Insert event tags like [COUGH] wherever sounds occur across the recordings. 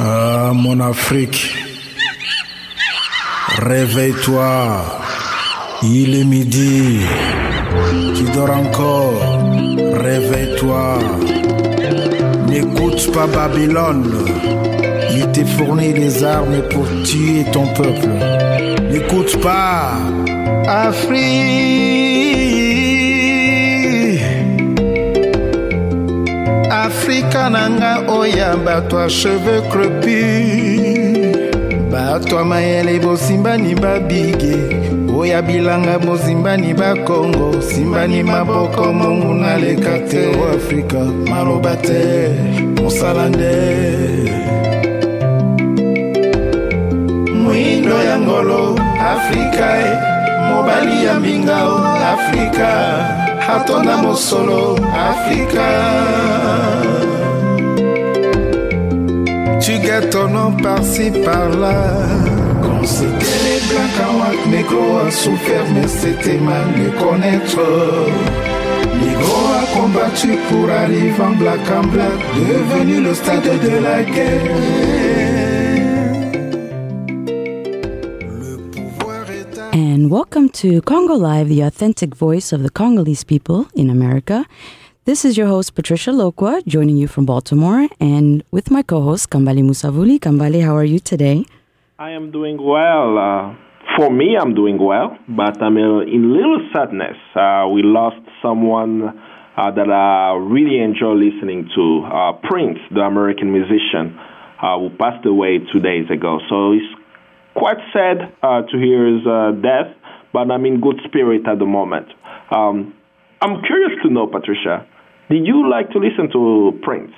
Ah, mon Afrique, réveille-toi. Il est midi. Tu dors encore. Réveille-toi. N'écoute pas Babylone. Il t'est fourni les armes pour tuer ton peuple. N'écoute pas. Afrique. Afrika nanga oya bato a cheveux crepus bato ya mayele bosimbani babige oya bilanga bosimbani bakongo simbani maboko mongu naleka te o afrika. Maloba te mosala nde. Mwindo ya ngolo afrika e. Mobali ya mbinga o afrika atonda mosolo afrika tu gâtes ton nom par-ci par-là. Quand c'était les blancs white, négro a souffert mais c'était mal les connaître. Négro a combattu pour arriver en black en black Devenu le stade de la guerre. And welcome to Congo Live, the authentic voice of the Congolese people in America. This is your host, Patricia Lokwa, joining you from Baltimore, and with my co host, Kambale Musavuli. Kambale, how are you today? I am doing well. Uh, for me, I'm doing well, but I'm uh, in little sadness. Uh, we lost someone uh, that I really enjoy listening to, uh, Prince, the American musician, uh, who passed away two days ago. So it's quite sad to hear his death, but I'm in good spirit at the moment. Um, I'm curious to know, Patricia, did you like to listen to Prince?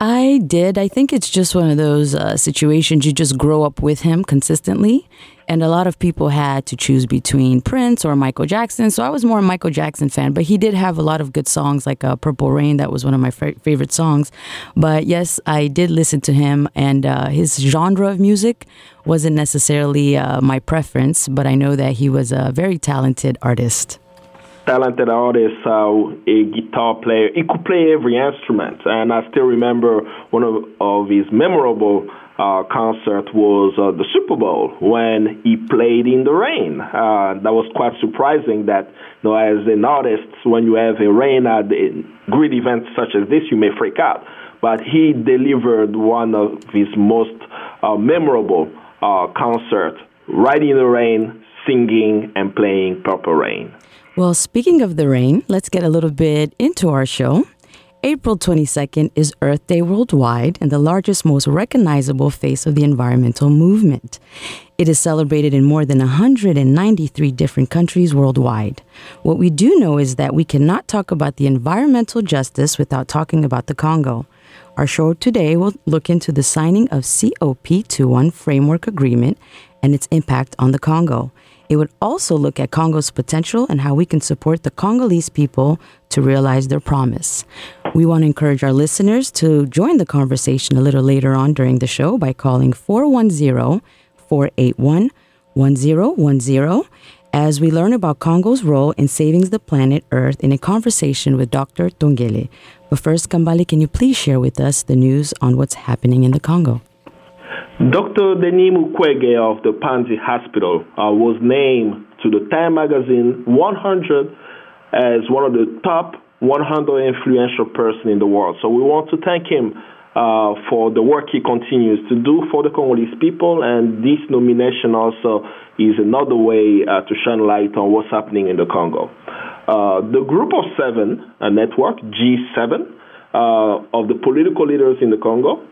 I did. I think it's just one of those uh, situations you just grow up with him consistently. And a lot of people had to choose between Prince or Michael Jackson. So I was more a Michael Jackson fan, but he did have a lot of good songs like uh, Purple Rain. That was one of my f- favorite songs. But yes, I did listen to him, and uh, his genre of music wasn't necessarily uh, my preference, but I know that he was a very talented artist talented artist, uh, a guitar player. He could play every instrument, and I still remember one of, of his memorable uh, concert was uh, the Super Bowl when he played in the rain. Uh, that was quite surprising. That you know, as an artist, when you have a rain at a great event such as this, you may freak out. But he delivered one of his most uh, memorable uh, concerts right in the rain, singing and playing Purple Rain. Well, speaking of the rain, let's get a little bit into our show. April 22nd is Earth Day worldwide and the largest, most recognizable face of the environmental movement. It is celebrated in more than 193 different countries worldwide. What we do know is that we cannot talk about the environmental justice without talking about the Congo. Our show today will look into the signing of COP21 Framework Agreement and its impact on the Congo. It would also look at Congo's potential and how we can support the Congolese people to realize their promise. We want to encourage our listeners to join the conversation a little later on during the show by calling 410 481 1010 as we learn about Congo's role in saving the planet Earth in a conversation with Dr. Tongele. But first, Kambale, can you please share with us the news on what's happening in the Congo? Dr. Denis Mukwege of the Panzi Hospital uh, was named to the Time Magazine 100 as one of the top 100 influential person in the world. So we want to thank him uh, for the work he continues to do for the Congolese people, and this nomination also is another way uh, to shine light on what's happening in the Congo. Uh, the Group of Seven a network, G7, uh, of the political leaders in the Congo,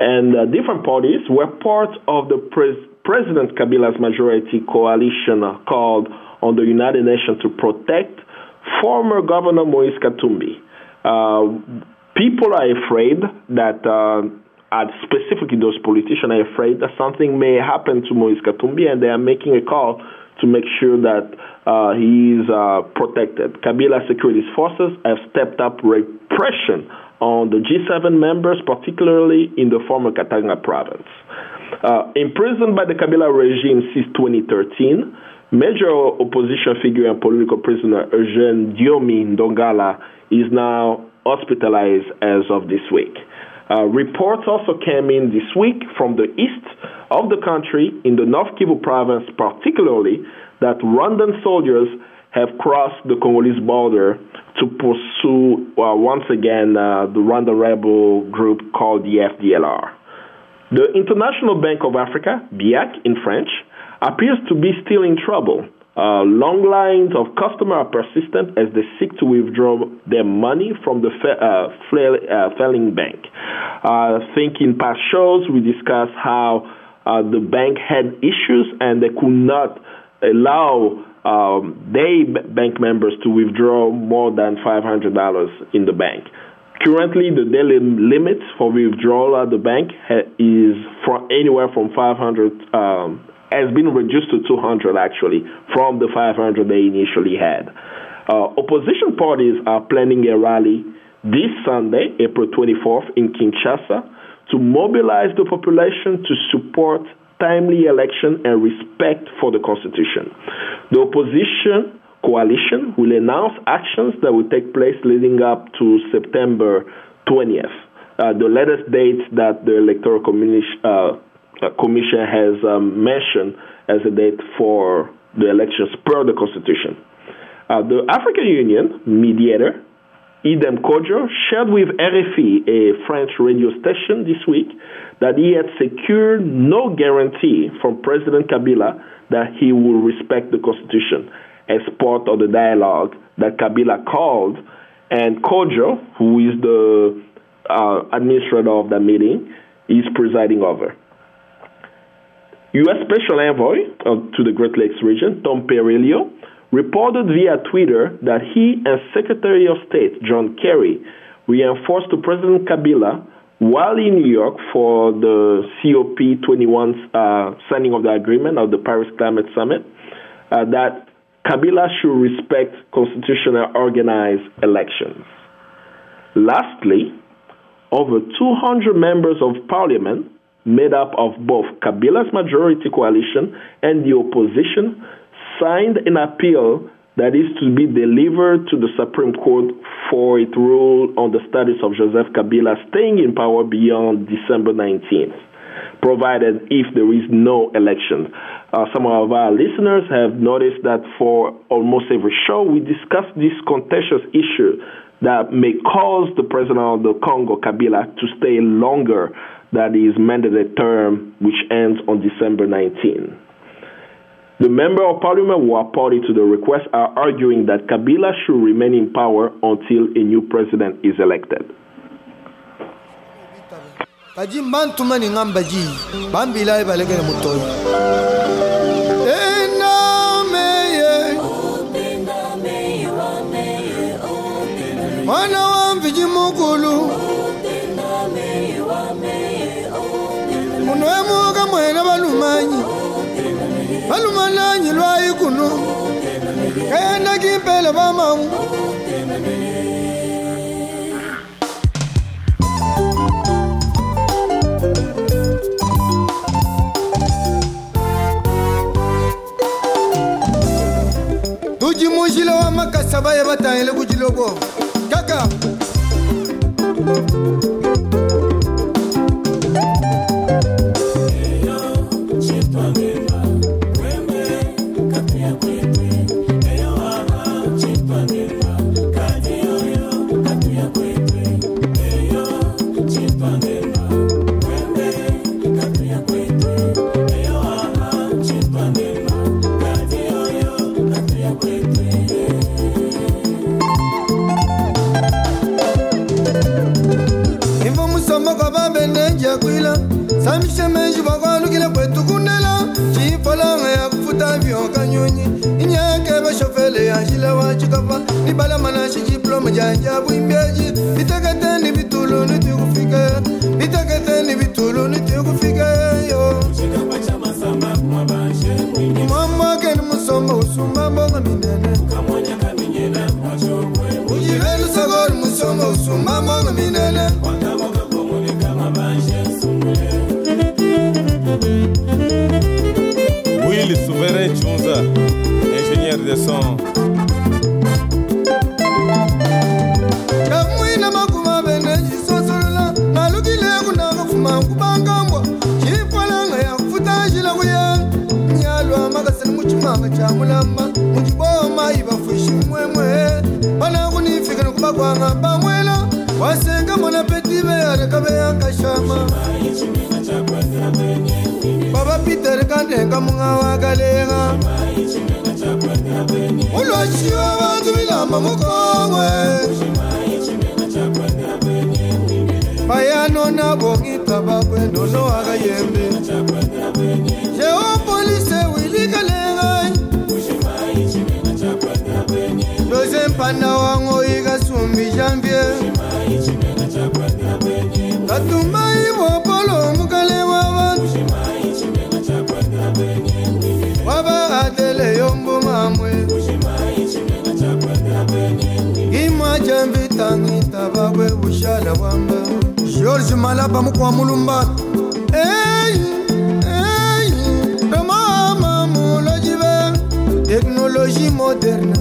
and uh, different parties were part of the pres- President Kabila's majority coalition called on the United Nations to protect former Governor Moise Katumbi. Uh, people are afraid that, uh, specifically those politicians are afraid that something may happen to Moise Katumbi, and they are making a call to make sure that uh, he is uh, protected. Kabila security forces have stepped up repression on the G7 members, particularly in the former Katanga province. Uh, imprisoned by the Kabila regime since 2013, major opposition figure and political prisoner Eugene Diomi Ndongala is now hospitalized as of this week. Uh, reports also came in this week from the east of the country, in the North Kivu province particularly, that Rwandan soldiers have crossed the Congolese border to pursue uh, once again uh, the Rwanda rebel group called the FDLR. The International Bank of Africa, BIAC in French, appears to be still in trouble. Uh, long lines of customers are persistent as they seek to withdraw their money from the fa- uh, uh, failing bank. I think in past shows we discussed how uh, the bank had issues and they could not allow um, they bank members to withdraw more than $500 in the bank. Currently, the daily limit for withdrawal at the bank is from anywhere from 500 um, has been reduced to 200 actually from the 500 they initially had. Uh, opposition parties are planning a rally this Sunday, April 24th, in Kinshasa to mobilize the population to support timely election and respect for the Constitution. The opposition coalition will announce actions that will take place leading up to September 20th, uh, the latest date that the Electoral Commission, uh, uh, Commission has um, mentioned as a date for the elections per the Constitution. Uh, the African Union mediator Edem Kodjo shared with RFI, a French radio station this week, that he had secured no guarantee from President Kabila that he will respect the Constitution as part of the dialogue that Kabila called. And Kodjo, who is the uh, administrator of that meeting, is presiding over. U.S. Special Envoy uh, to the Great Lakes region, Tom Perriello, reported via Twitter that he and Secretary of State John Kerry reinforced to President Kabila while in New York for the COP21 uh, signing of the agreement of the Paris Climate Summit uh, that Kabila should respect constitutional organized elections. Lastly, over 200 members of parliament made up of both Kabila's majority coalition and the opposition signed an appeal that is to be delivered to the Supreme Court for its rule on the status of Joseph Kabila staying in power beyond December 19th, provided if there is no election. Uh, some of our listeners have noticed that for almost every show we discuss this contentious issue that may cause the president of the Congo, Kabila, to stay longer than his mandated term, which ends on December 19. The member of parliament who are party to the request are arguing that Kabila should remain in power until a new president is elected. mwana wa alumana nyilwa ikunu. Kayanda kimpele bamamu tujimujile wa makasaba ye batangele kujilobo kaka. Samishe menji bakwalukile kwetu kunela. Chipolanga ya kufuta vyoka nyonyi inyake bashofele yanjile wachikapa nibalamanashi diploma janja mwamwakeni musoma usumba mbonga minene musoma usumba mbonga minene ingénieur de son. Kamuina makuma bene cisosolola nalukilegu nakafuma nkubangambwa cipolanga yakufutanjila kuya. Myalwa makasini mucimanga ca mulamba. Muciboma ibafushi mwemwe panakunifika nikubakwanga pamwela wasenga mwana petibe arekabeyanga shama baba peter kandenga munga wakalenga uloshiwa bantu bilamba mukongwe bayano nabongita bakweno nowakayembe jeopolise wilikalengai yose mpanda wango ikasumbi janvier katumba ekyembitangiita babwe bushala bwamba george malaba mukwamulumba tomama mulojibe teknologie moderne.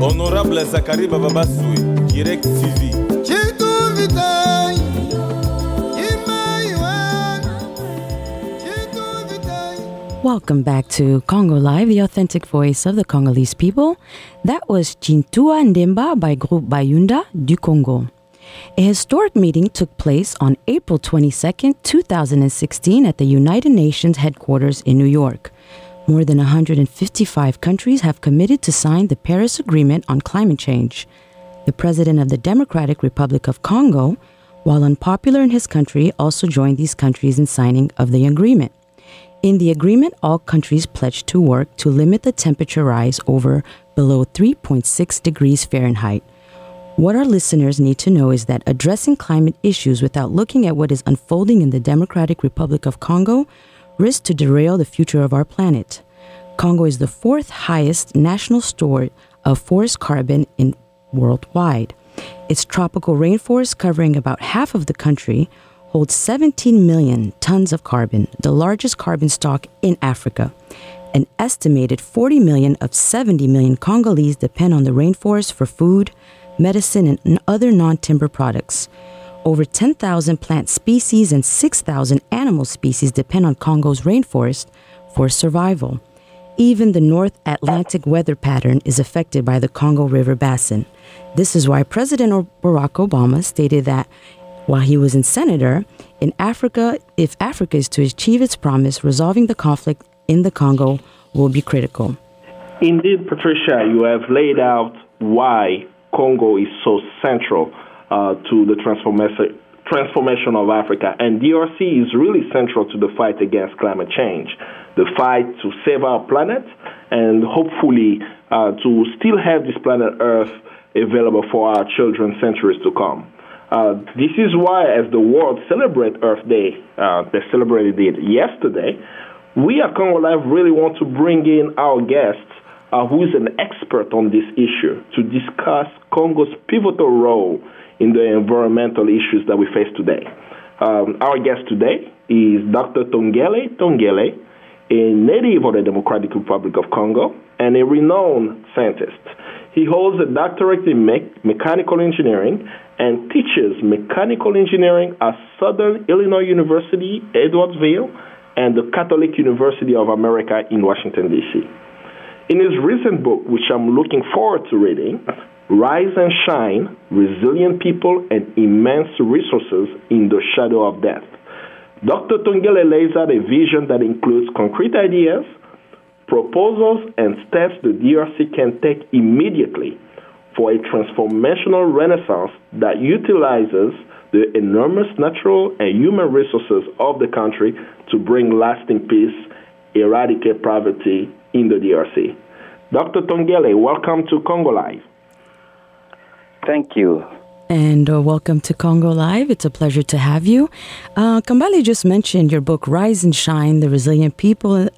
Honorable zakari bababasui direct tv Welcome back to Congo Live, the authentic voice of the Congolese people. That was Chintua Ndemba by Group Bayunda du Congo. A historic meeting took place on April 22, 2016, at the United Nations headquarters in New York. More than 155 countries have committed to sign the Paris Agreement on climate change. The president of the Democratic Republic of Congo, while unpopular in his country, also joined these countries in signing of the agreement. In the agreement, all countries pledged to work to limit the temperature rise over below 3.6 degrees Fahrenheit. What our listeners need to know is that addressing climate issues without looking at what is unfolding in the Democratic Republic of Congo risks to derail the future of our planet. Congo is the fourth highest national store of forest carbon in worldwide. Its tropical rainforest, covering about half of the country, holds 17 million tons of carbon, the largest carbon stock in Africa. An estimated 40 million of 70 million Congolese depend on the rainforest for food, medicine, and other non timber products. Over 10,000 plant species and 6,000 animal species depend on Congo's rainforest for survival. Even the North Atlantic weather pattern is affected by the Congo River basin. This is why President Barack Obama stated that while he was in senator, in Africa, if Africa is to achieve its promise, resolving the conflict in the Congo will be critical. Indeed, Patricia, you have laid out why Congo is so central uh, to the transformation transformation of Africa, and DRC is really central to the fight against climate change, the fight to save our planet, and hopefully uh, to still have this planet Earth available for our children centuries to come. Uh, this is why, as the world celebrate Earth Day, uh, they celebrated it yesterday. We at Congo Live really want to bring in our guest, uh, who is an expert on this issue, to discuss Congo's pivotal role in the environmental issues that we face today. Um, our guest today is Dr. Tongele Tongele, a native of the Democratic Republic of Congo and a renowned scientist. He holds a doctorate in me- mechanical engineering and teaches mechanical engineering at Southern Illinois University, Edwardsville, and the Catholic University of America in Washington, D.C. In his recent book, which I'm looking forward to reading, Rise and Shine Resilient People and Immense Resources in the Shadow of Death. Dr. Tongele lays out a vision that includes concrete ideas, proposals, and steps the DRC can take immediately for a transformational renaissance that utilizes the enormous natural and human resources of the country to bring lasting peace, eradicate poverty in the DRC. Dr. Tongele, welcome to Congo Live. Thank you. And uh, welcome to Congo Live. It's a pleasure to have you. Uh, Kambale just mentioned your book, Rise and Shine The Resilient People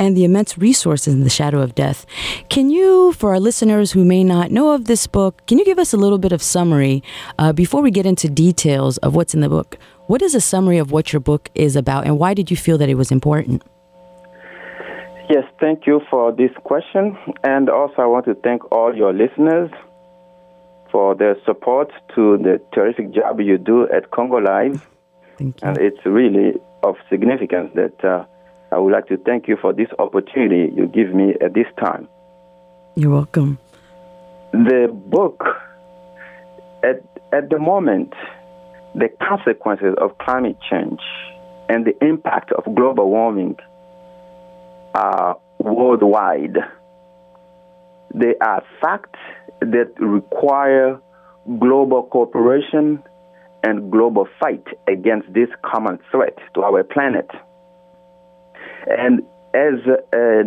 and the Immense Resources in the Shadow of Death. Can you, for our listeners who may not know of this book, can you give us a little bit of summary uh, before we get into details of what's in the book? What is a summary of what your book is about, and why did you feel that it was important? Yes, thank you for this question. And also, I want to thank all your listeners for their support to the terrific job you do at Congo Live. Thank you. And it's really of significance that uh, I would like to thank you for this opportunity you give me at this time. You're welcome. The book, at, at the moment, the consequences of climate change and the impact of global warming are worldwide. They are facts that require global cooperation and global fight against this common threat to our planet. And as a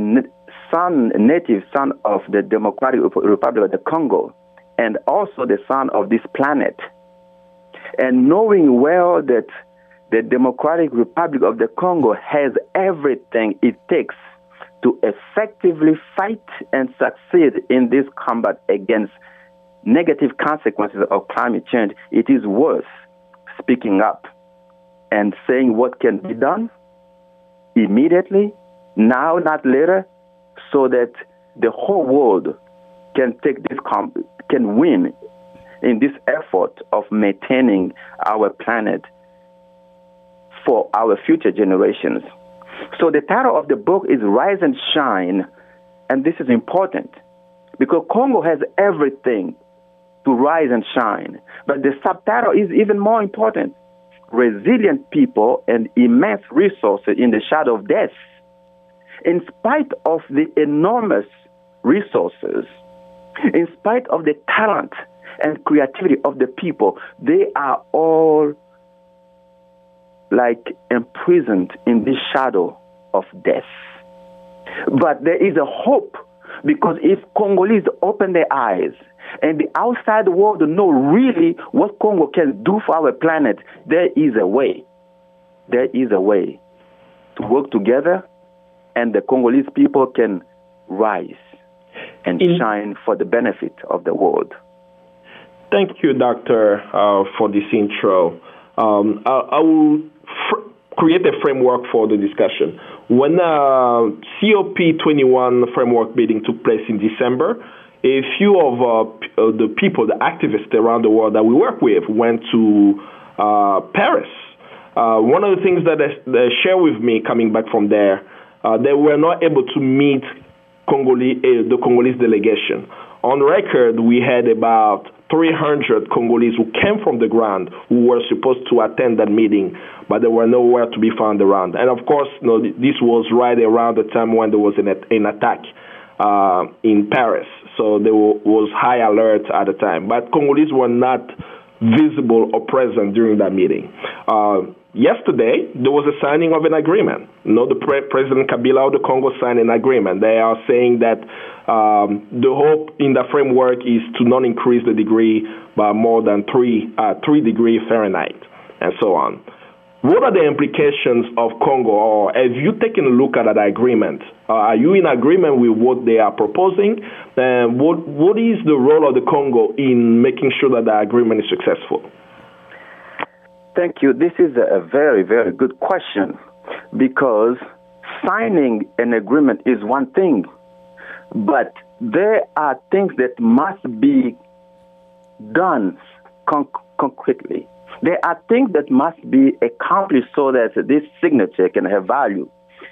son, native son of the Democratic Republic of the Congo, and also the son of this planet, and knowing well that the Democratic Republic of the Congo has everything it takes to effectively fight and succeed in this combat against negative consequences of climate change, it is worth speaking up and saying what can be done immediately, now, not later, so that the whole world can take this comp- can win in this effort of maintaining our planet for our future generations. So the title of the book is Rise and Shine, and this is important because Congo has everything to rise and shine. But the subtitle is even more important resilient people and immense resources in the shadow of death. In spite of the enormous resources, in spite of the talent and creativity of the people, they are all like imprisoned in this shadow of death. But there is a hope because if Congolese open their eyes and the outside world know really what Congo can do for our planet, there is a way. There is a way to work together, and the Congolese people can rise and In- shine for the benefit of the world. Thank you, Doctor, uh, for this intro. Um, I, I, will fr- create a framework for the discussion. When uh, COP21 framework meeting took place in December, a few of uh, uh, the people, the activists around the world that we work with, went to uh, Paris. Uh, one of the things that they, they share with me coming back from there, uh, they were not able to meet Congolese, uh, the Congolese delegation. On record, we had about 300 Congolese who came from the ground who were supposed to attend that meeting, but they were nowhere to be found around. And of course, you know, this was right around the time when there was an, an attack in Paris. So there was high alert at the time. But Congolese were not visible or present during that meeting. Uh, yesterday, there was a signing of an agreement. You know, the pre- President Kabila of the Congo signed an agreement. They are saying that um, the hope in the framework is to not increase the degree by more than three uh, three degree Fahrenheit, and so on. What are the implications of Congo, or have you taken a look at that agreement? Uh, are you in agreement with what they are proposing? And what, what is the role of the Congo in making sure that the agreement is successful? Thank you. This is a very, very good question because signing an agreement is one thing, but there are things that must be done con- concretely. There are things that must be accomplished so that this signature can have value.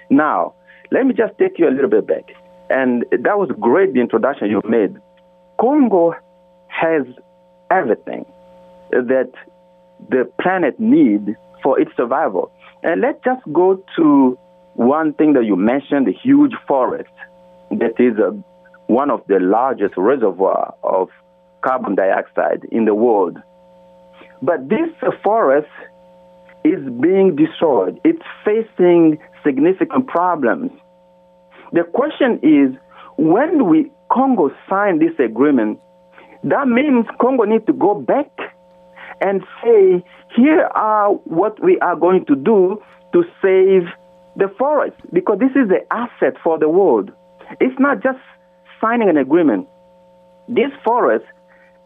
Now, let me just take you a little bit back. And that was great, the introduction you made. Congo has everything that the planet needs for its survival. And let's just go to one thing that you mentioned the huge forest that is a, one of the largest reservoir of carbon dioxide in the world. But this forest is being destroyed. It's facing significant problems. The question is, when we Congo signed this agreement, that means Congo needs to go back and say, here are what we are going to do to save the forest, because this is the asset for the world. It's not just signing an agreement. This forest,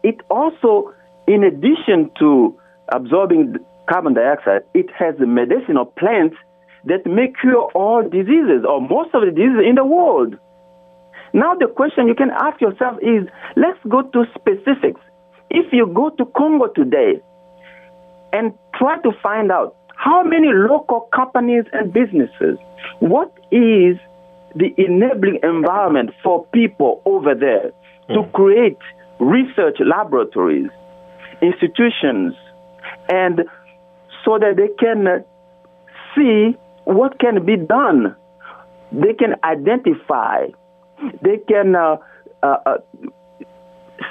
it also in addition to absorbing carbon dioxide, it has medicinal plants that may cure all diseases or most of the diseases in the world. Now, the question you can ask yourself is let's go to specifics. If you go to Congo today and try to find out how many local companies and businesses? What is the enabling environment for people over there to Hmm. create research laboratories, institutions, and so that they can see what can be done. They can identify, they can uh, uh, uh,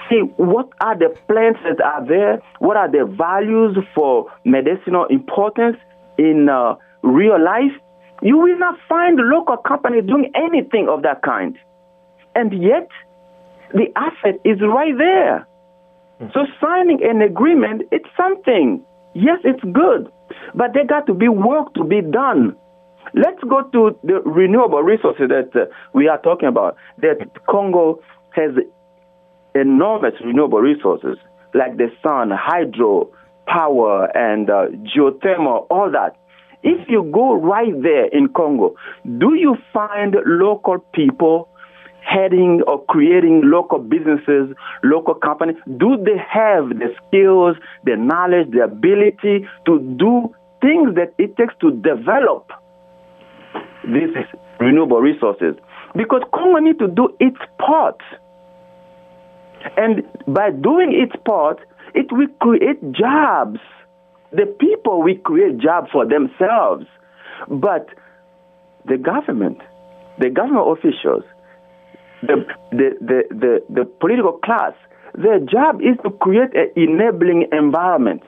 see what are the plants that are there, what are the values for medicinal importance in uh, real life. You will not find local companies doing anything of that kind. And yet, the asset is right there. So signing an agreement, it's something. Yes, it's good, but there got to be work to be done. Let's go to the renewable resources that uh, we are talking about. That Congo has enormous renewable resources like the sun, hydro, power, and uh, geothermal, all that. If you go right there in Congo, do you find local people heading or creating local businesses, local companies? Do they have the skills, the knowledge, the ability to do things that it takes to develop these renewable resources? Because Congo needs to do its part. And by doing its part, it will create jobs. The people will create jobs for themselves. But the government, the government officials, the, the, the, the, the political class, their job is to create an enabling environment,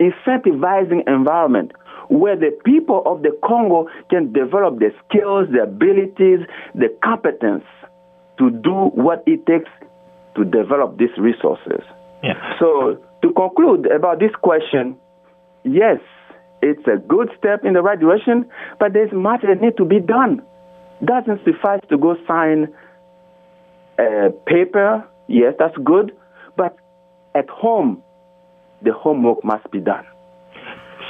incentivizing environment where the people of the Congo can develop the skills, the abilities, the competence to do what it takes to develop these resources. Yeah. So, to conclude about this question, yes, it's a good step in the right direction, but there's much that needs to be done. Doesn't suffice to go sign a paper. Yes, that's good, but at home, the homework must be done.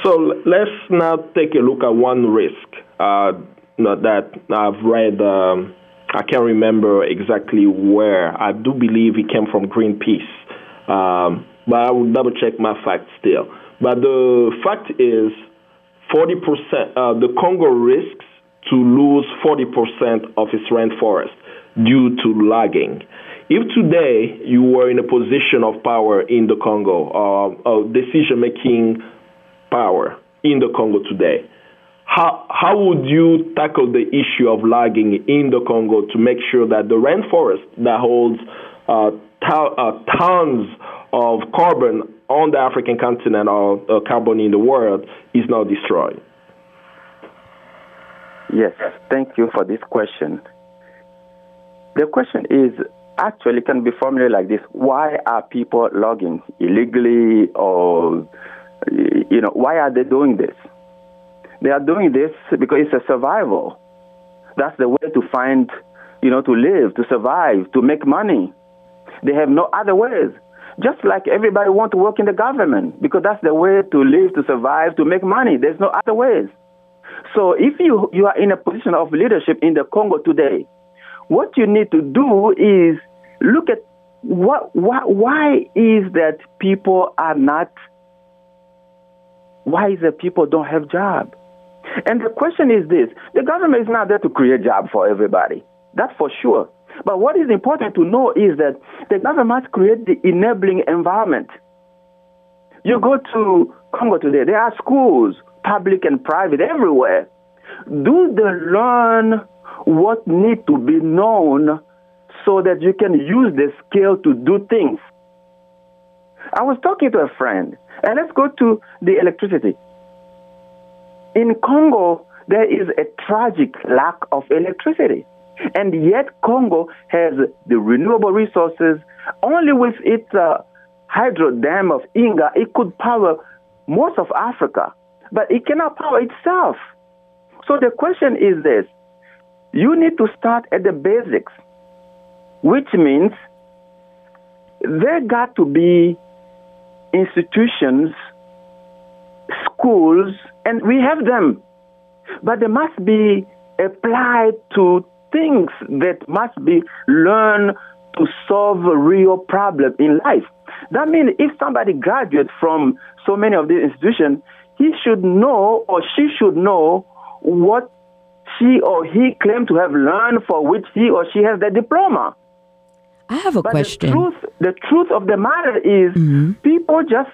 So let's now take a look at one risk uh, that I've read. Um, I can't remember exactly where. I do believe it came from Greenpeace, um, but I will double check my facts still. But the fact is, 40%, uh, the Congo risks to lose 40% of its rainforest due to logging. If today you were in a position of power in the Congo, uh, of decision making power in the Congo today, how, how would you tackle the issue of logging in the Congo to make sure that the rainforest that holds uh, uh, tons of carbon on the African continent or uh, carbon in the world is not destroyed? Yes, thank you for this question. The question is actually can be formulated like this. Why are people logging illegally or you know why are they doing this? They are doing this because it's a survival. That's the way to find you know to live to survive to make money. They have no other ways. Just like everybody want to work in the government because that's the way to live to survive to make money. There's no other ways. So if you you are in a position of leadership in the congo today what you need to do is look at what, why, why is that people are not, why is that people don't have job? And the question is this the government is not there to create job for everybody. That's for sure. But what is important to know is that the government must create the enabling environment. You go to Congo today, there are schools, public and private, everywhere. Do they learn what needs to be known so that you can use the skill to do things. I was talking to a friend, and let's go to the electricity. In Congo, there is a tragic lack of electricity. And yet, Congo has the renewable resources. Only with its uh, hydro dam of Inga, it could power most of Africa, but it cannot power itself. So the question is this you need to start at the basics, which means there got to be institutions, schools, and we have them, but they must be applied to things that must be learned to solve a real problem in life. That means if somebody graduates from so many of these institutions, he should know or she should know what she or he claim to have learned for which he or she has the diploma. I have a But question. the truth, the truth of the matter is, mm-hmm. people just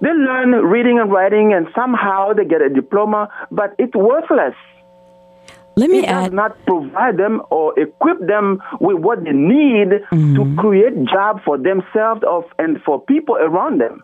they learn reading and writing, and somehow they get a diploma, but it's worthless. Let me It does not provide them or equip them with what they need to mm-hmm. create jobs for themselves of, and for people around them.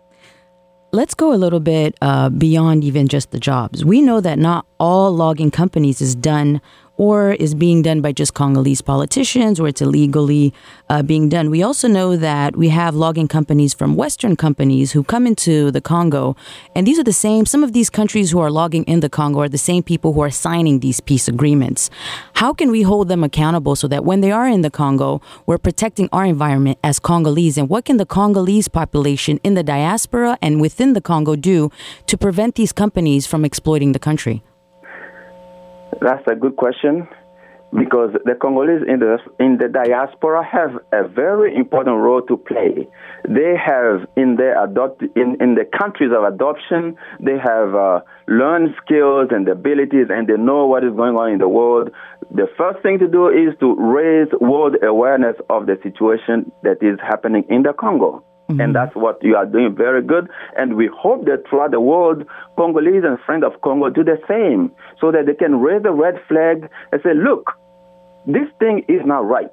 Let's go a little bit uh, beyond even just the jobs. We know that not all logging companies is done or is being done by just Congolese politicians or it's illegally uh, being done. We also know that we have logging companies from Western companies who come into the Congo, and these are the same, some of these countries who are logging in the Congo are the same people who are signing these peace agreements. How can we hold them accountable so that when they are in the Congo, we're protecting our environment as Congolese? And what can the Congolese population in the diaspora and within the Congo do to prevent these companies from exploiting the country? That's a good question because the Congolese in the in the diaspora have a very important role to play. They have in their adopt in, in the countries of adoption, they have uh, learned skills and abilities, and they know what is going on in the world. The first thing to do is to raise world awareness of the situation that is happening in the Congo. And that's what you are doing very good. And we hope that throughout the world, Congolese and friends of Congo do the same so that they can raise the red flag and say, look, this thing is not right.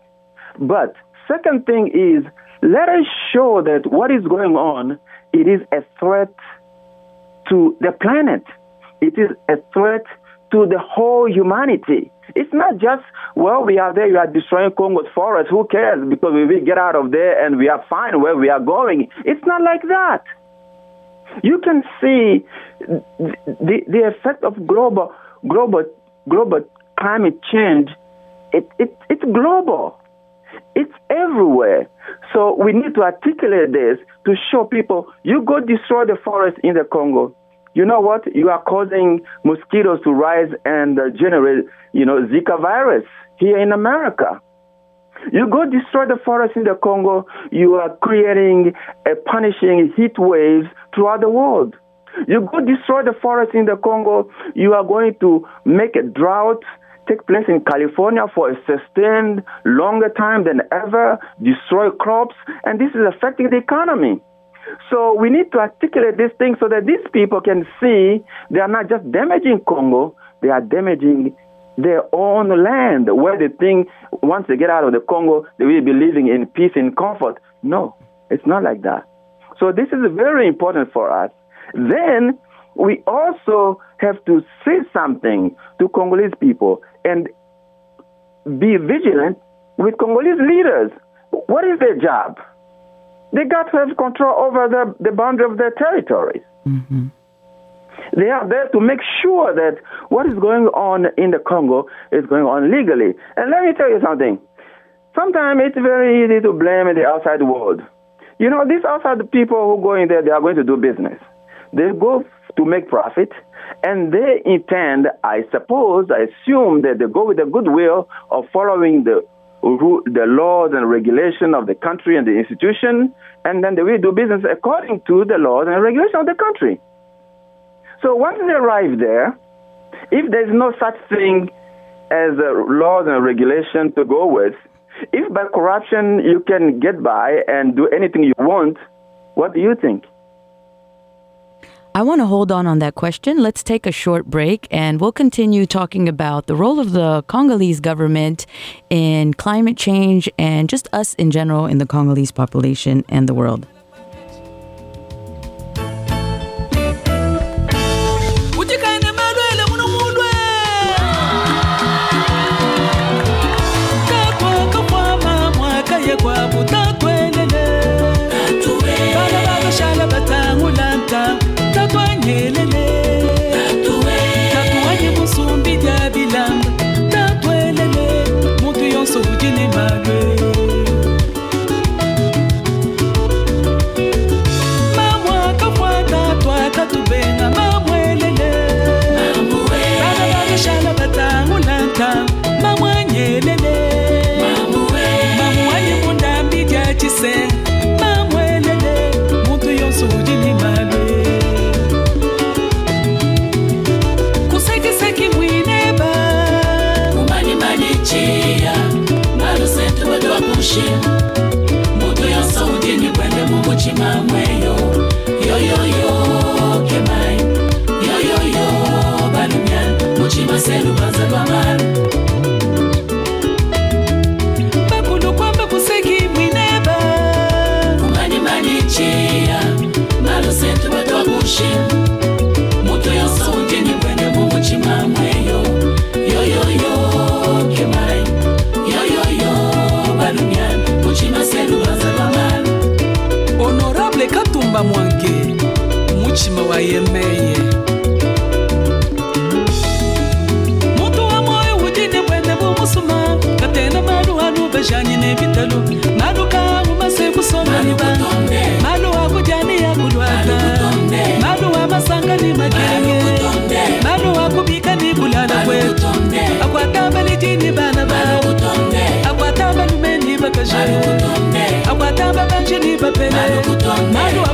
But second thing is, let us show that what is going on, it is a threat to the planet. It is a threat to the whole humanity. It's not just, well, we are there, you are destroying Congo's forest, who cares? Because we will get out of there and we are fine where we are going. It's not like that. You can see the, the effect of global, global, global climate change. It, it, it's global. It's everywhere. So we need to articulate this to show people you go destroy the forest in the Congo. You know what? You are causing mosquitoes to rise and uh, generate, you know, Zika virus here in America. You go destroy the forest in the Congo, you are creating a punishing heat waves throughout the world. You go destroy the forest in the Congo, you are going to make a drought take place in California for a sustained longer time than ever, destroy crops, and this is affecting the economy. So we need to articulate this thing so that these people can see they are not just damaging Congo, they are damaging their own land where they think once they get out of the Congo, they will be living in peace and comfort. No, it's not like that. So this is very important for us. Then we also have to say something to Congolese people and be vigilant with Congolese leaders. What is their job? They got to have control over the, the boundary of their territories. Mm-hmm. They are there to make sure that what is going on in the Congo is going on legally. And let me tell you something. Sometimes it's very easy to blame the outside world. You know, these outside people who go in there, they are going to do business. They go to make profit, and they intend, I suppose, I assume that they go with the goodwill of following the the laws and regulation of the country and the institution, and then they will do business according to the laws and regulation of the country. So once they arrive there, if there's no such thing as laws and regulation to go with, if by corruption you can get by and do anything you want, what do you think? I want to hold on on that question. Let's take a short break and we'll continue talking about the role of the Congolese government in climate change and just us in general in the Congolese population and the world. ebitalo maluka mumasekusomaniba maluwa kujani ya kulwata. Maluwa masanga ni makelenge maluwa kubika ni kulala kwetu akwata balijini bana babo akwata balume ni bakashe akwata babanje ni bapele maluwa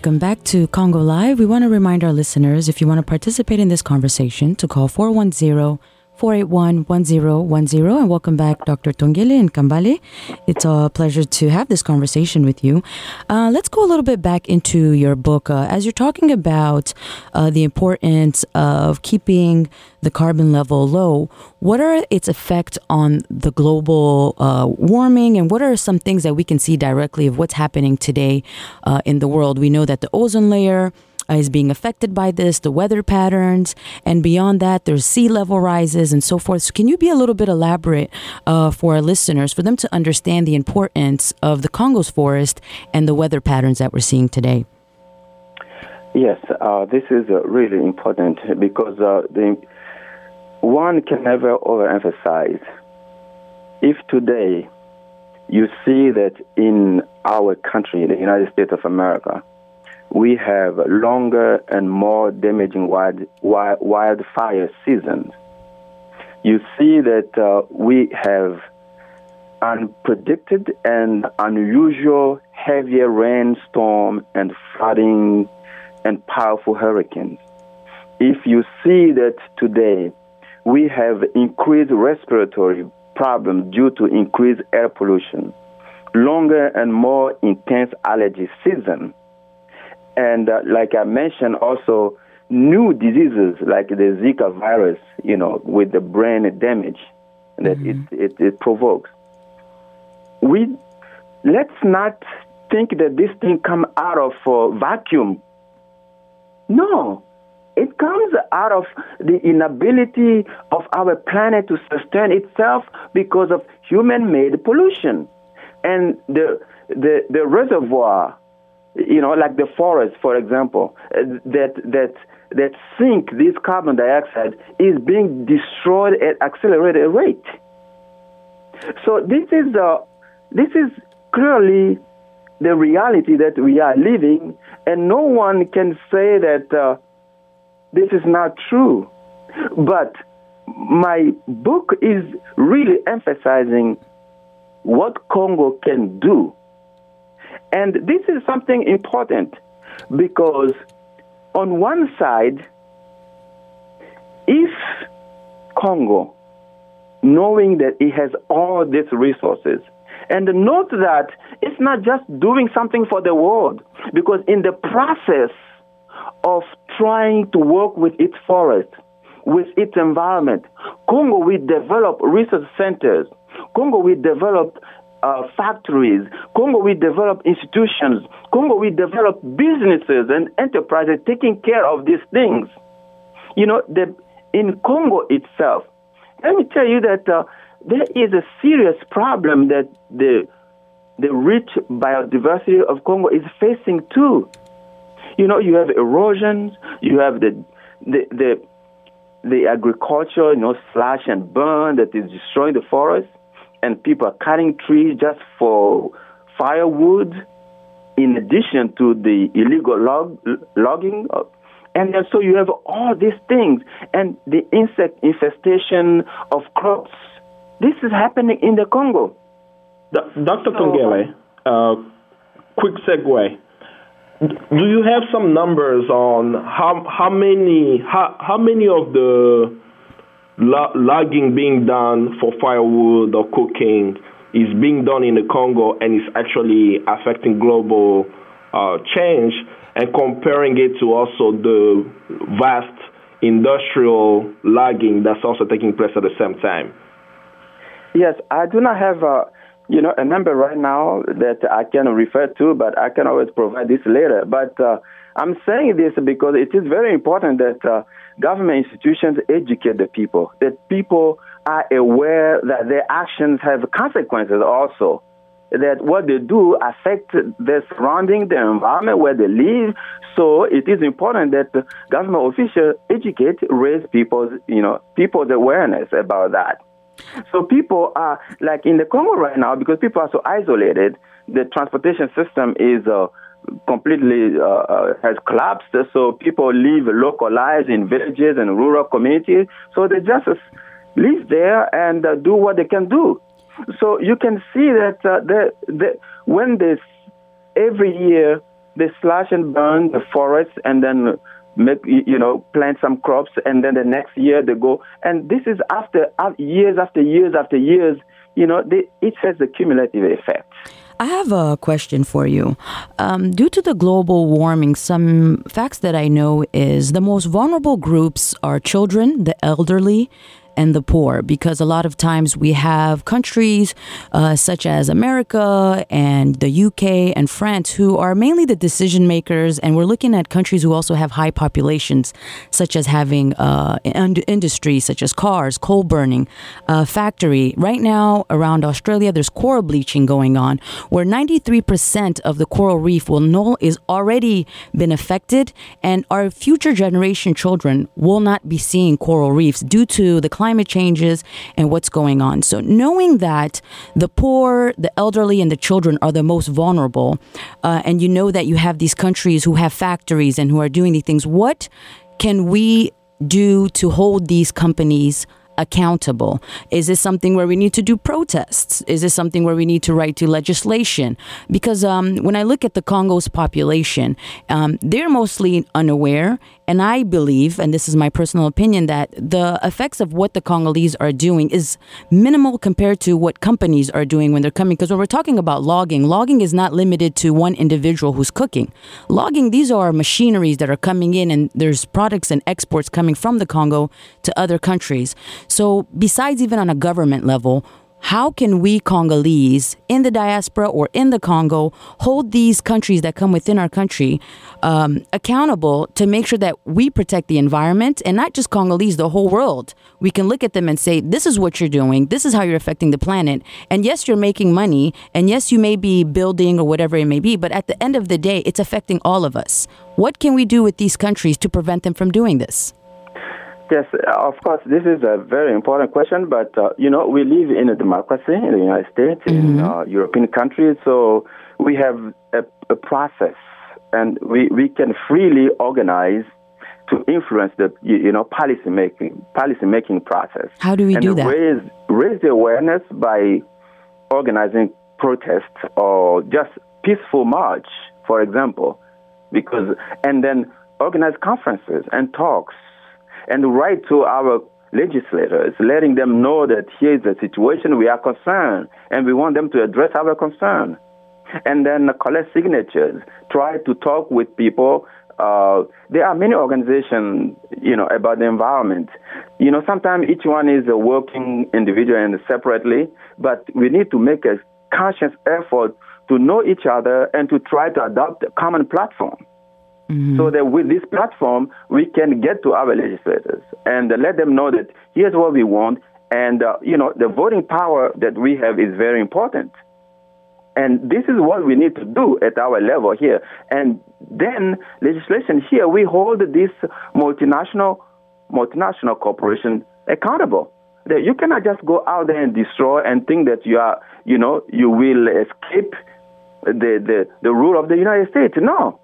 Welcome back to Congo Live. We want to remind our listeners if you want to participate in this conversation to call 410 481 1010. And welcome back, Dr. Tongele and Kambale. It's a pleasure to have this conversation with you. Uh, let's go a little bit back into your book. Uh, as you're talking about uh, the importance of keeping the carbon level low, what are its effects on the global uh, warming, and what are some things that we can see directly of what's happening today uh, in the world? We know that the ozone layer uh, is being affected by this, the weather patterns, and beyond that, there's sea level rises and so forth. So, can you be a little bit elaborate uh, for our listeners, for them to understand the importance of the Congo's forest and the weather patterns that we're seeing today? Yes, uh, this is uh, really important because uh, the one can never overemphasize. If today you see that in our country, the United States of America, we have longer and more damaging wild, wild, wildfire seasons, you see that uh, we have unpredicted and unusual heavier rainstorm and flooding and powerful hurricanes. If you see that today we have increased respiratory problems due to increased air pollution, longer and more intense allergy season, and uh, like I mentioned, also new diseases like the Zika virus, you know, with the brain damage that it, it, it provokes. We let's not think that this thing come out of uh, vacuum. No, it comes out of the inability of our planet to sustain itself because of human-made pollution, and the the, the reservoir you know, like the forest, for example, uh, that that that sink this carbon dioxide is being destroyed at accelerated rate. So this is the this is clearly the reality that we are living, and no one can say that uh, this is not true. But my book is really emphasizing what Congo can do and this is something important because, on one side, if Congo, knowing that it has all these resources, and note that it's not just doing something for the world, because in the process of trying to work with its forest, with its environment, Congo will develop research centers. Congo will develop uh, factories. Congo we develop institutions. Congo we develop businesses and enterprises taking care of these things. You know, the, in Congo itself, let me tell you that uh, there is a serious problem that the the rich biodiversity of Congo is facing too. You know, you have erosions, you have the the the, the agriculture, you know, slash and burn that is destroying the forest and people are cutting trees just for firewood, in addition to the illegal log, logging. And then so you have all these things, and the insect infestation of crops. This is happening in the Congo. Dr. Tongele, uh, quick segue. Do you have some numbers on how how many how, how many of the logging being done for firewood or cooking is being done in the Congo and is actually affecting global uh, change, and comparing it to also the vast industrial logging that's also taking place at the same time. Yes, I do not have a you know a number right now that I can refer to, but I can always provide this later. But uh, I'm saying this because it is very important that uh, government institutions educate the people, that people are aware that their actions have consequences also. that what they do affect the surrounding, the environment where they live. So it is important that government officials educate, raise people's, you know, people's awareness about that. So people are like in the Congo right now because people are so isolated. The transportation system is uh, completely uh, uh, has collapsed. So people live localized in villages and rural communities. So they just live there and uh, do what they can do. So you can see that uh, the, the, when this every year they slash and burn the forests and then make you know plant some crops and then the next year they go and this is after years after years after years you know they, it has a cumulative effect I have a question for you. Um, due to the global warming, some facts that I know is the most vulnerable groups are children, the elderly, and the poor because a lot of times we have countries uh, such as America and the UK and France who are mainly the decision makers, and we're looking at countries who also have high populations, such as having uh, industries such as cars, coal burning, uh, factory. Right now, around Australia, there's coral bleaching going on, where 93% of the coral reef will know is already been affected, and our future generation children will not be seeing coral reefs due to the climate changes and what's going on. So, knowing that the poor, the elderly, and the children are the most vulnerable, uh, and you know that you have these countries who have factories and who are doing these things, what can we do to hold these companies accountable? Is this something where we need to do protests? Is this something where we need to write to legislation? Because um, when I look at the Congo's population, um, they're mostly unaware and I believe, and this is my personal opinion, that the effects of what the Congolese are doing is minimal compared to what companies are doing when they're coming. Because when we're talking about logging, logging is not limited to one individual who's cooking. Logging, these are machineries that are coming in, and there's products and exports coming from the Congo to other countries. So, besides even on a government level, how can we Congolese in the diaspora or in the Congo hold these countries that come within our country um, accountable to make sure that we protect the environment and not just Congolese, the whole world? We can look at them and say, this is what you're doing, this is how you're affecting the planet. And yes, you're making money, and yes, you may be building or whatever it may be, but at the end of the day, it's affecting all of us. What can we do with these countries to prevent them from doing this? Yes, of course, this is a very important question, but uh, you know, we live in a democracy in the United States, mm-hmm. in uh, European countries, so we have a, a, process, and we, we can freely organize to influence the you know policy making policy making process. How do we and do that? Raise raise the awareness by organizing protests or just peaceful march, for example, because and then organize conferences and talks and write to our legislators, letting them know that here is the situation, we are concerned, and we want them to address our concern. And then collect signatures, try to talk with people. Uh, there are many organizations, you know, about the environment. You know, sometimes each one is a working individual and separately, but we need to make a conscious effort to know each other and to try to adopt a common platform. Mm-hmm. So that with this platform, we can get to our legislators and let them know that here's what we want. And, uh, you know, the voting power that we have is very important. And this is what we need to do at our level here. And then legislation here, we hold this multinational, multinational corporation accountable. That you cannot just go out there and destroy and think that you are, you know, you will escape the, the, the rule of the United States. No.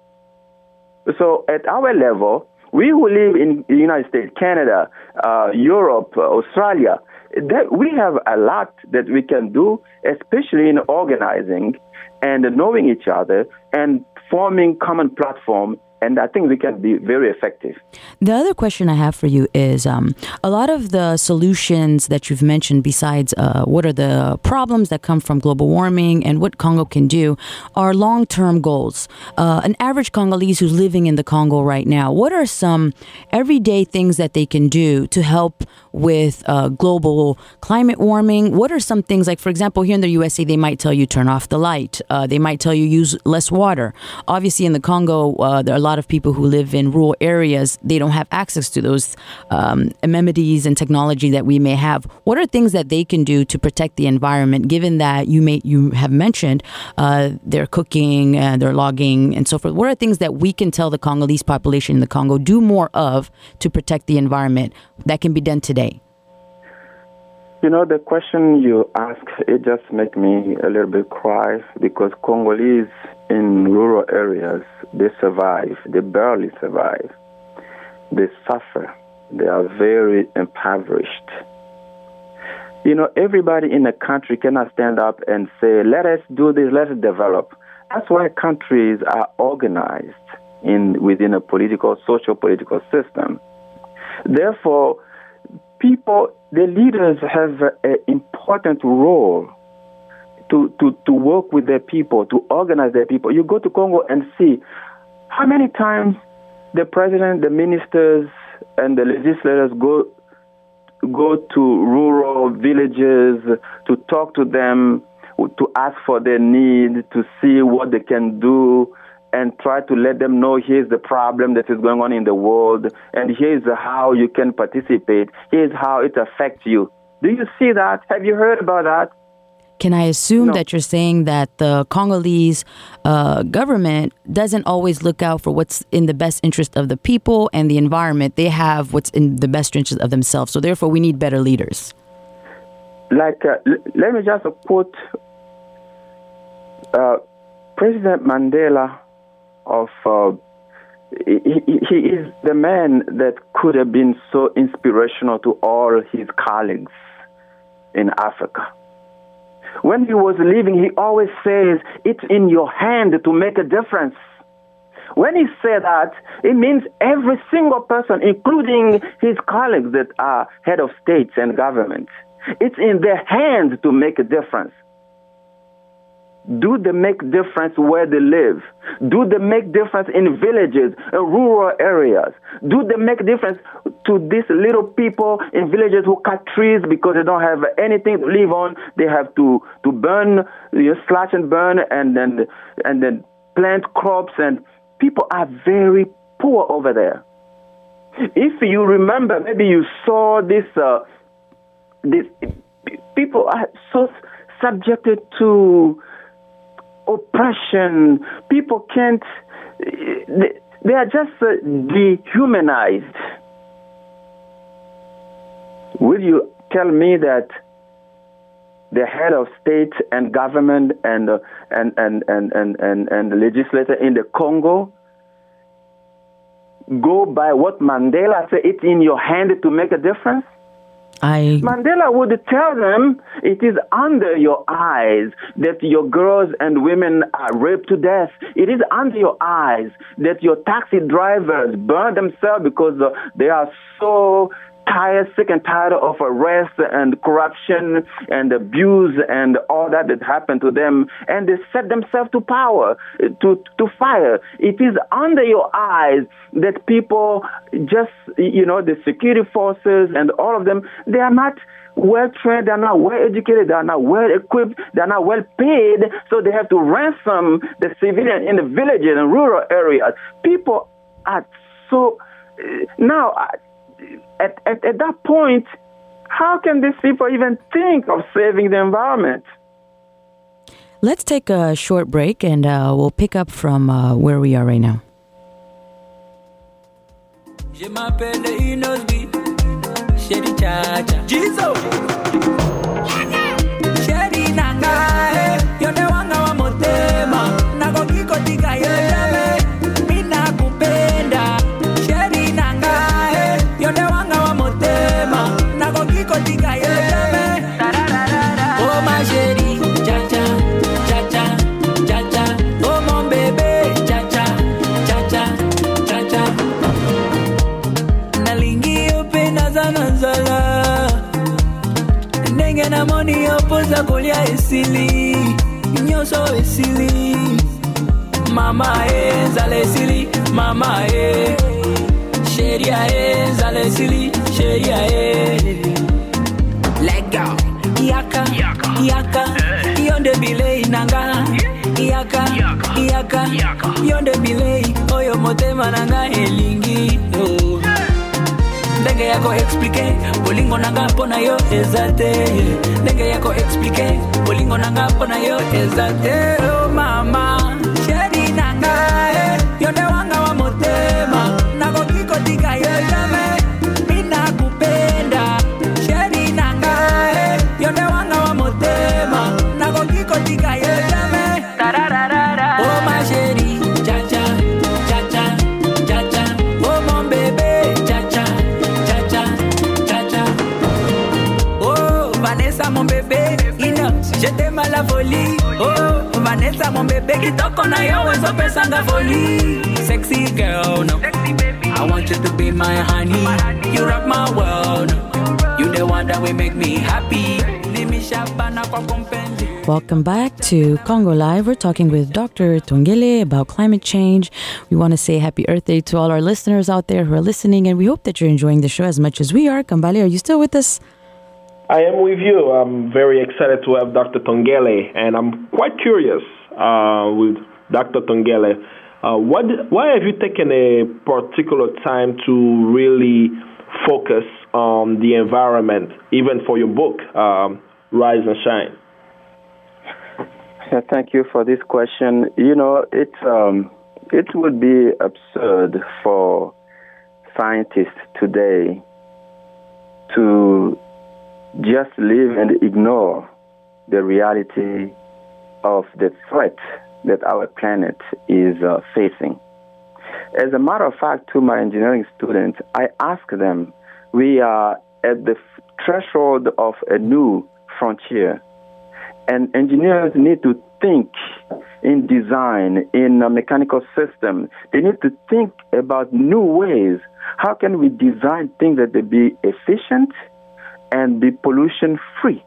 So at our level, we who live in the United States, Canada, uh, Europe, uh, Australia, that we have a lot that we can do, especially in organizing and knowing each other and forming common platform and I think we can be very effective. The other question I have for you is um, a lot of the solutions that you've mentioned, besides uh, what are the problems that come from global warming and what Congo can do, are long term goals. Uh, an average Congolese who's living in the Congo right now, what are some everyday things that they can do to help with uh, global climate warming? What are some things, like, for example, here in the USA, they might tell you turn off the light, uh, they might tell you use less water. Obviously, in the Congo, uh, there are lot of people who live in rural areas, they don't have access to those um, amenities and technology that we may have. What are things that they can do to protect the environment, given that you may you have mentioned uh, their cooking, and their logging, and so forth? What are things that we can tell the Congolese population in the Congo do more of to protect the environment that can be done today? You know, the question you ask, it just make me a little bit cry because Congolese in rural areas, they survive. They barely survive. They suffer. They are very impoverished. You know, everybody in a country cannot stand up and say, let us do this, let us develop. That's why countries are organized in within a political, social political system. Therefore, people, the leaders have an important role to, to, to work with their people, to organize their people. You go to Congo and see how many times the president, the ministers, and the legislators go go to rural villages to talk to them, to ask for their need, to see what they can do, and try to let them know here's the problem that is going on in the world, and here's how you can participate, here's how it affects you. Do you see that? Have you heard about that? Can I assume No. that you're saying that the Congolese uh, government doesn't always look out for what's in the best interest of the people and the environment? They have what's in the best interest of themselves. So therefore, we need better leaders. Like, uh, l- let me just quote uh, President Mandela of. Uh, he, he- is the man that could have been so inspirational to all his colleagues in Africa. When he was leaving, he always says, It's in your hand to make a difference. When he said that, it means every single person, including his colleagues that are head of states and government, it's in their hands to make a difference. Do they make difference where they live? Do they make difference in villages, in rural areas? Do they make difference to these little people in villages who cut trees because they don't have anything to live on? They have to, to burn, you know, slash and burn, and then and then plant crops. And people are very poor over there. If you remember, maybe you saw this. Uh, this people are so subjected to oppression. People can't, they, they are just uh, dehumanized. Will you tell me that the head of state and government and, uh, and, and, and, and, and, and the legislator in the Congo go by what Mandela said, it's in your hand to make a difference? I Mandela would tell them it is under your eyes that your girls and women are raped to death. It is under your eyes that your taxi drivers burn themselves because uh, they are so tired, sick and tired of arrest and corruption and abuse and all that that happened to them, and they set themselves to power, to to fire. It is under your eyes that people just, you know, the security forces and all of them, they are not well trained, they're not well educated, they're not well equipped, they're not well paid, so they have to ransom the civilian in the villages and rural areas. People are so now. At, at, at that point, how can these people even think of saving the environment? let's take a short break and uh, we'll pick up from uh, where we are right now. Je m'appelle Inosbi, Chéri Chacha. Jizo. Namoni yo mpoza kolia esili nyonso esili. Mama e nzala esili mama e sheria e nzala esili sheria e lega yaka yaka yo nde bilei nanga. Yaka yaka yaka yo nde bilei. Oyo motema na nga elingi. oh. Ndenge ya koexplike bolingo na nga mpo na yo eza te. Ndenge ya koexplike bolingo na nga mpo na yo eza te. O mama Vanessa mon kitoko na yo ezopesanga folie sexy girl no I want you to be my honey you rock my world you the one that will make me happy nimishabana kwa kompendi Welcome back to Congo Live. We're talking with Dr. Tongele about climate change. We want to say happy Earth Day to all our listeners out there who are listening, and we hope that you're enjoying the show as much as we are. Kambale, are you still with us? I am with you. I'm very excited to have Dr. Tongele, and I'm quite curious uh, with Dr. Tongele. Uh, what, why have you taken a particular time to really focus on the environment, even for your book, um, Rise and Shine? Thank you for this question. You know, it um, it would be absurd for scientists today to just live and ignore the reality of the threat that our planet is uh, facing. As a matter of fact, to my engineering students, I ask them, we are at the threshold of a new frontier and engineers need to think in design, in a mechanical system. They need to think about new ways. How can we design things that they be efficient and be pollution free?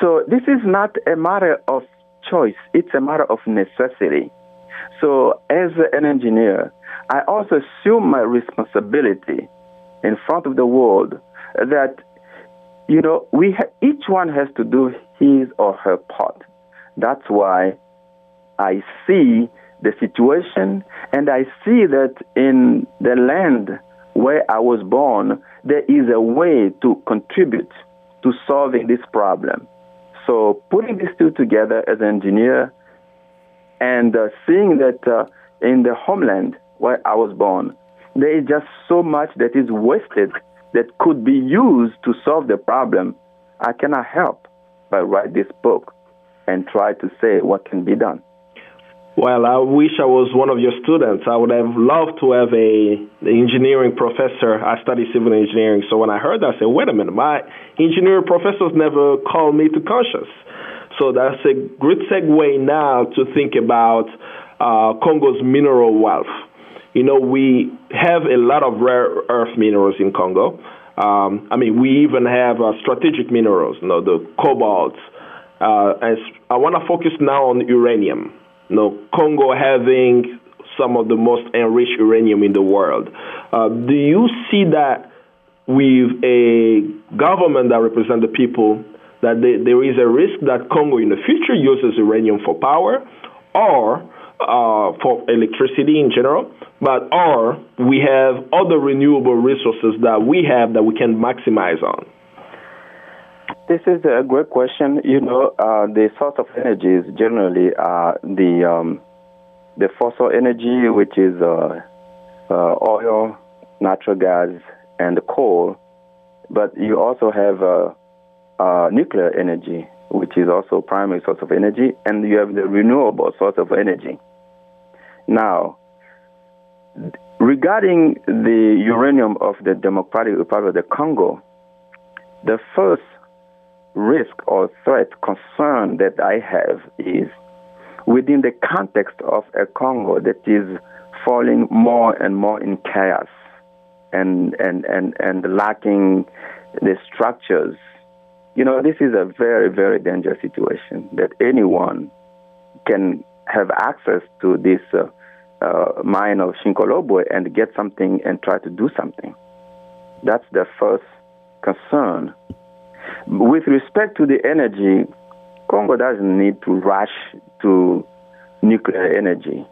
So this is not a matter of choice, it's a matter of necessity. So as an engineer, I also assume my responsibility in front of the world that you know, we ha- each one has to do his or her part. That's why I see the situation and I see that in the land where I was born, there is a way to contribute to solving this problem. So putting these two together as an engineer and uh, seeing that uh, in the homeland where I was born, there is just so much that is wasted that could be used to solve the problem, I cannot help but write this book and try to say what can be done. Well, I wish I was one of your students. I would have loved to have a engineering professor. I study civil engineering, so when I heard that, I said, "Wait a minute, my engineering professors never called me to conscious." So that's a great segue now to think about uh, Congo's mineral wealth. You know, we have a lot of rare earth minerals in Congo. Um, I mean, we even have uh, strategic minerals, you know, the cobalt. Uh, and I want to focus now on uranium. You know, Congo having some of the most enriched uranium in the world. Uh, do you see that with a government that represents the people, that they, there is a risk that Congo in the future uses uranium for power, or uh, for electricity in general, but or we have other renewable resources that we have that we can maximize on. This is a great question. You know, uh, the source of energies generally are the um, the fossil energy, which is uh, uh, oil, natural gas, and coal. But you also have uh, uh, nuclear energy, which is also a primary source of energy, and you have the renewable source of energy. Now, regarding the uranium of the Democratic Republic of the Congo, the first risk or threat concern that I have is within the context of a Congo that is falling more and more in chaos and, and, and, and lacking the structures. You know, this is a very, very dangerous situation that anyone can have access to this uh, uh, mine of Shinkolobwe and get something and try to do something. That's the first concern. With respect to the energy, Congo doesn't need to rush to nuclear energy.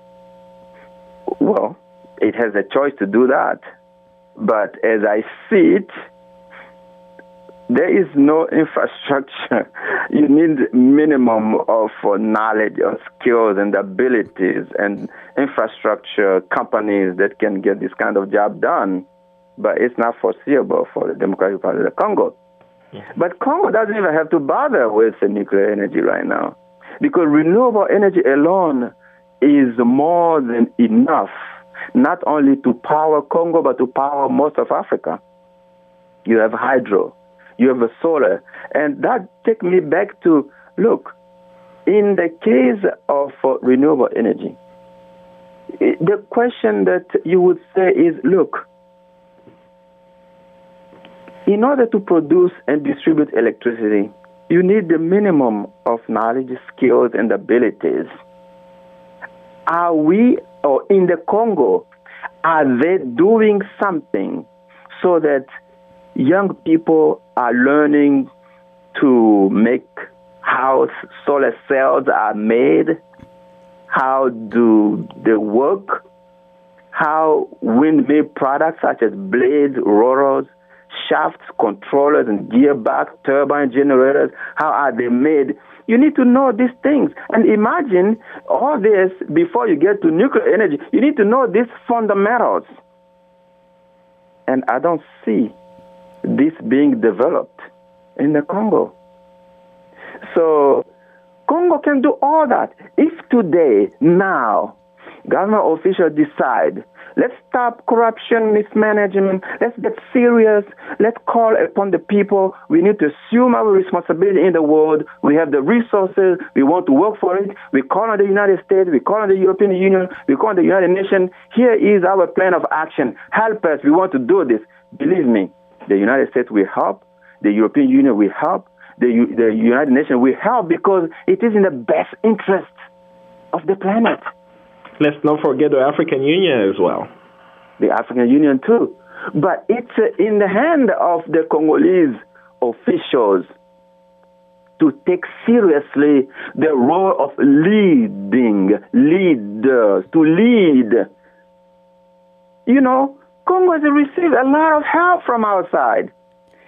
Well, it has a choice to do that. But as I see it, there is no infrastructure. [LAUGHS] You need minimum of knowledge or skills and abilities and infrastructure companies that can get this kind of job done. But it's not foreseeable for the Democratic Republic of Congo. But Congo doesn't even have to bother with the nuclear energy right now because renewable energy alone is more than enough, not only to power Congo, but to power most of Africa. You have hydro, you have solar. And that takes me back to look, in the case of renewable energy, the question that you would say is look, in order to produce and distribute electricity, you need the minimum of knowledge, skills, and abilities. Are we, or in the Congo, are they doing something so that young people are learning to make how solar cells are made, how do they work, how windmill products such as blades, rotors, shafts, controllers, and gearbox, turbine generators, how are they made? You need to know these things. And imagine all this before you get to nuclear energy. You need to know these fundamentals. And I don't see this being developed in the Congo. So Congo can do all that. If today, now, government officials decide Let's stop corruption, mismanagement. Let's get serious. Let's call upon the people. We need to assume our responsibility in the world. We have the resources. We want to work for it. We call on the United States. We call on the European Union. We call on the United Nations. Here is our plan of action. Help us. We want to do this. Believe me, the United States will help. The European Union will help. The, the United Nations will help because it is in the best interest of the planet. Let's not forget the African Union as well. The African Union too. But it's uh, in the hand of the Congolese officials to take seriously the role of leading, leaders, to lead. You know, Congo has received a lot of help from outside.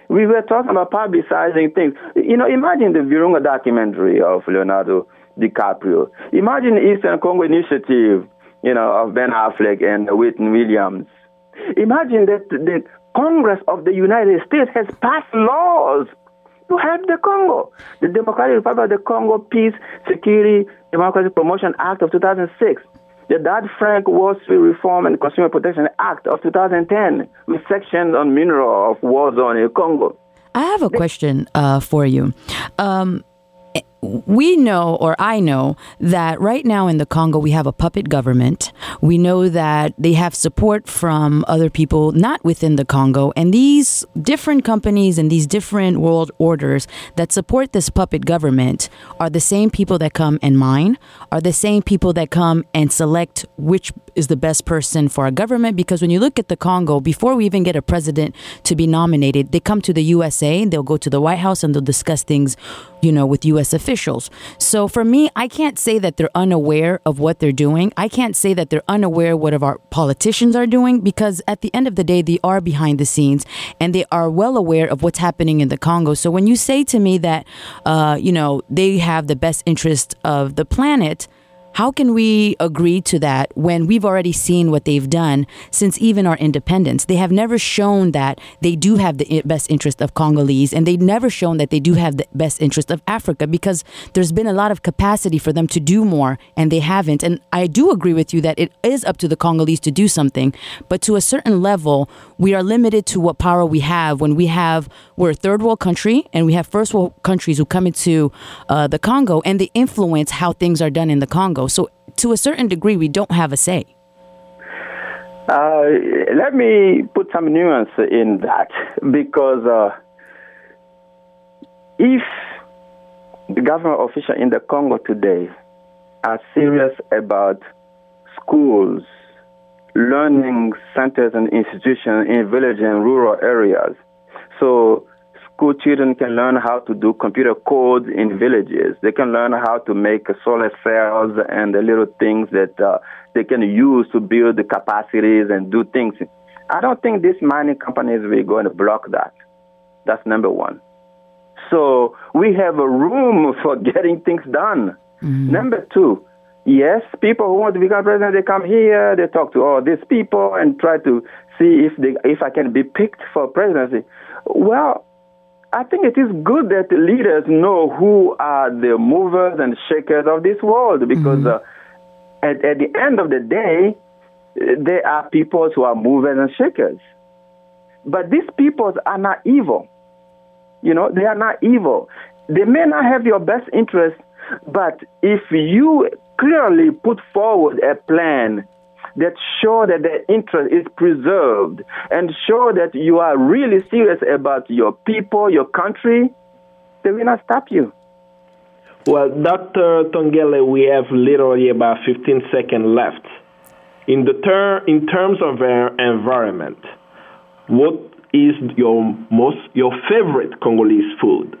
We were talking about publicizing things. You know, imagine the Virunga documentary of Leonardo DiCaprio. Imagine the Eastern Congo Initiative, you know, of Ben Affleck and Whitney Williams. Imagine that the Congress of the United States has passed laws to help the Congo. The Democratic Republic of the Congo Peace, Security, Democracy Promotion Act of 2006. The Dodd-Frank Wall Street Reform and Consumer Protection Act of 2010, with sections on mineral of war zone in Congo. I have a question uh, for you. Um, we know, or I know, that right now in the Congo we have a puppet government. We know that they have support from other people not within the Congo. And these different companies and these different world orders that support this puppet government are the same people that come and mine, are the same people that come and select which is the best person for our government. Because when you look at the Congo, before we even get a president to be nominated, they come to the USA, they'll go to the White House and they'll discuss things, you know, with US officials. So for me, I can't say that they're unaware of what they're doing. I can't say that they're unaware what of our politicians are doing because at the end of the day, they are behind the scenes and they are well aware of what's happening in the Congo. So when you say to me that, uh, you know, they have the best interest of the planet, how can we agree to that when we've already seen what they've done since even our independence? They have never shown that they do have the best interest of Congolese and they've never shown that they do have the best interest of Africa because there's been a lot of capacity for them to do more and they haven't. And I do agree with you that it is up to the Congolese to do something, but to a certain level, we are limited to what power we have when we have, we're a third world country and we have first world countries who come into uh, the Congo and they influence how things are done in the Congo. So, to a certain degree, we don't have a say. Uh, let me put some nuance in that because uh, if the government official in the Congo today are serious about schools, learning centers, and institutions in village and rural areas, so school children can learn how to do computer codes in villages. They can learn how to make solar cells and the little things that uh, they can use to build the capacities and do things. I don't think these mining companies will going to block that. That's number one. So we have a room [LAUGHS] for getting things done. Mm-hmm. Number two, yes, people who want to become president, they come here, they talk to all these people and try to see if they, if I can be picked for presidency. Well, I think it is good that leaders know who are the movers and shakers of this world because mm-hmm. uh, at, at the end of the day, there are people who are movers and shakers. But these people are not evil. You know, they are not evil. They may not have your best interest, but if you clearly put forward a plan that show that the interest is preserved and show that you are really serious about your people, your country, they will not stop you. Well, Dr. Tongele, we have literally about 15 seconds left. In, the ter- in terms of our environment, what is your most your favorite Congolese food?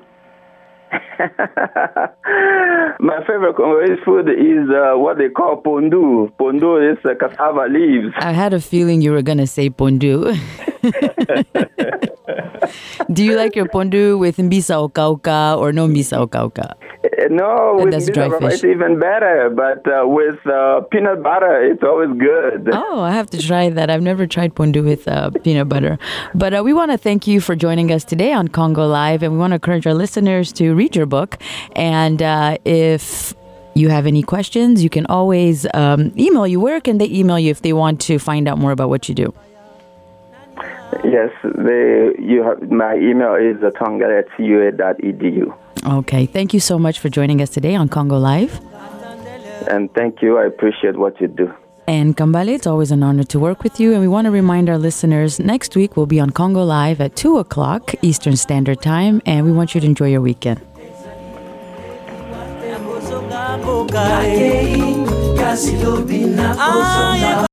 [LAUGHS] My favorite Congolese food is uh, what they call pondu. Pondu is uh, cassava leaves. I had a feeling you were going to say pondu. [LAUGHS] Do you like your pondu with mbisa okauka or no mbisa okauka? Uh, no, with that's dry fish. it's even better. But uh, with uh, peanut butter, it's always good. Oh, I have to try that. I've never tried pondu with uh, peanut butter. But uh, we want to thank you for joining us today on Congo Live, and we want to encourage our listeners to read your book. And uh, if you have any questions, you can always um, email you. Where can they email you if they want to find out more about what you do? Yes, they, you have, my email is tonga at cua.edu. Okay, thank you so much for joining us today on Congo Live. And thank you. I appreciate what you do. And Kambale, it's always an honor to work with you. And we want to remind our listeners next week we'll be on Congo Live at 2 o'clock Eastern Standard Time. And we want you to enjoy your weekend. boka eh. kasi lobi na ah,